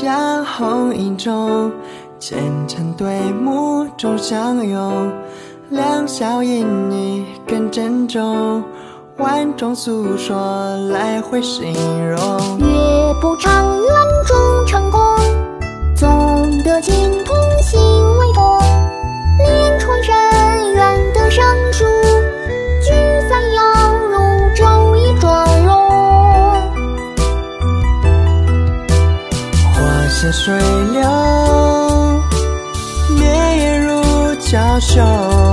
像红影中，前尘对目中相拥。两小因你更珍重，万种诉说来回形容。月不长，笑。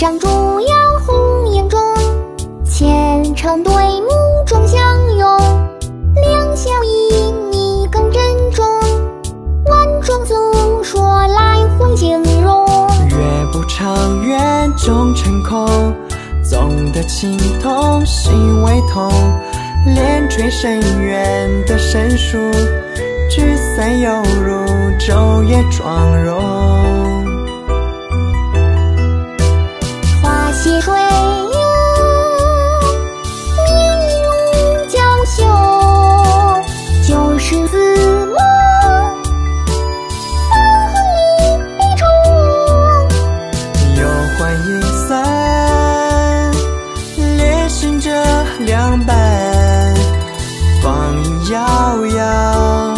风帐烛摇红颜中，前程对目中相拥。两小一你更珍重，万种诉说来回形容。月不长，圆终成空，总得情同，心为同。连垂深远的神树，聚散犹如昼夜妆容。欢阴森，列寻着两半，芳影遥遥，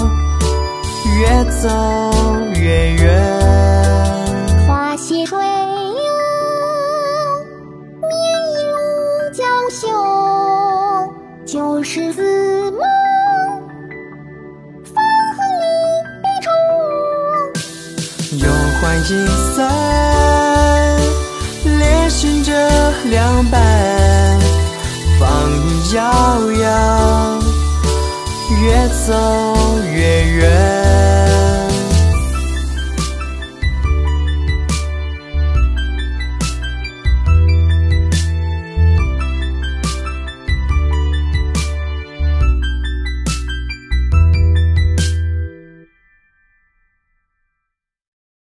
越走越远。花谢水流，绵延如娇羞。旧时字梦，黄昏里悲愁。又欢阴森，列寻着两半，芳影遥遥，越走。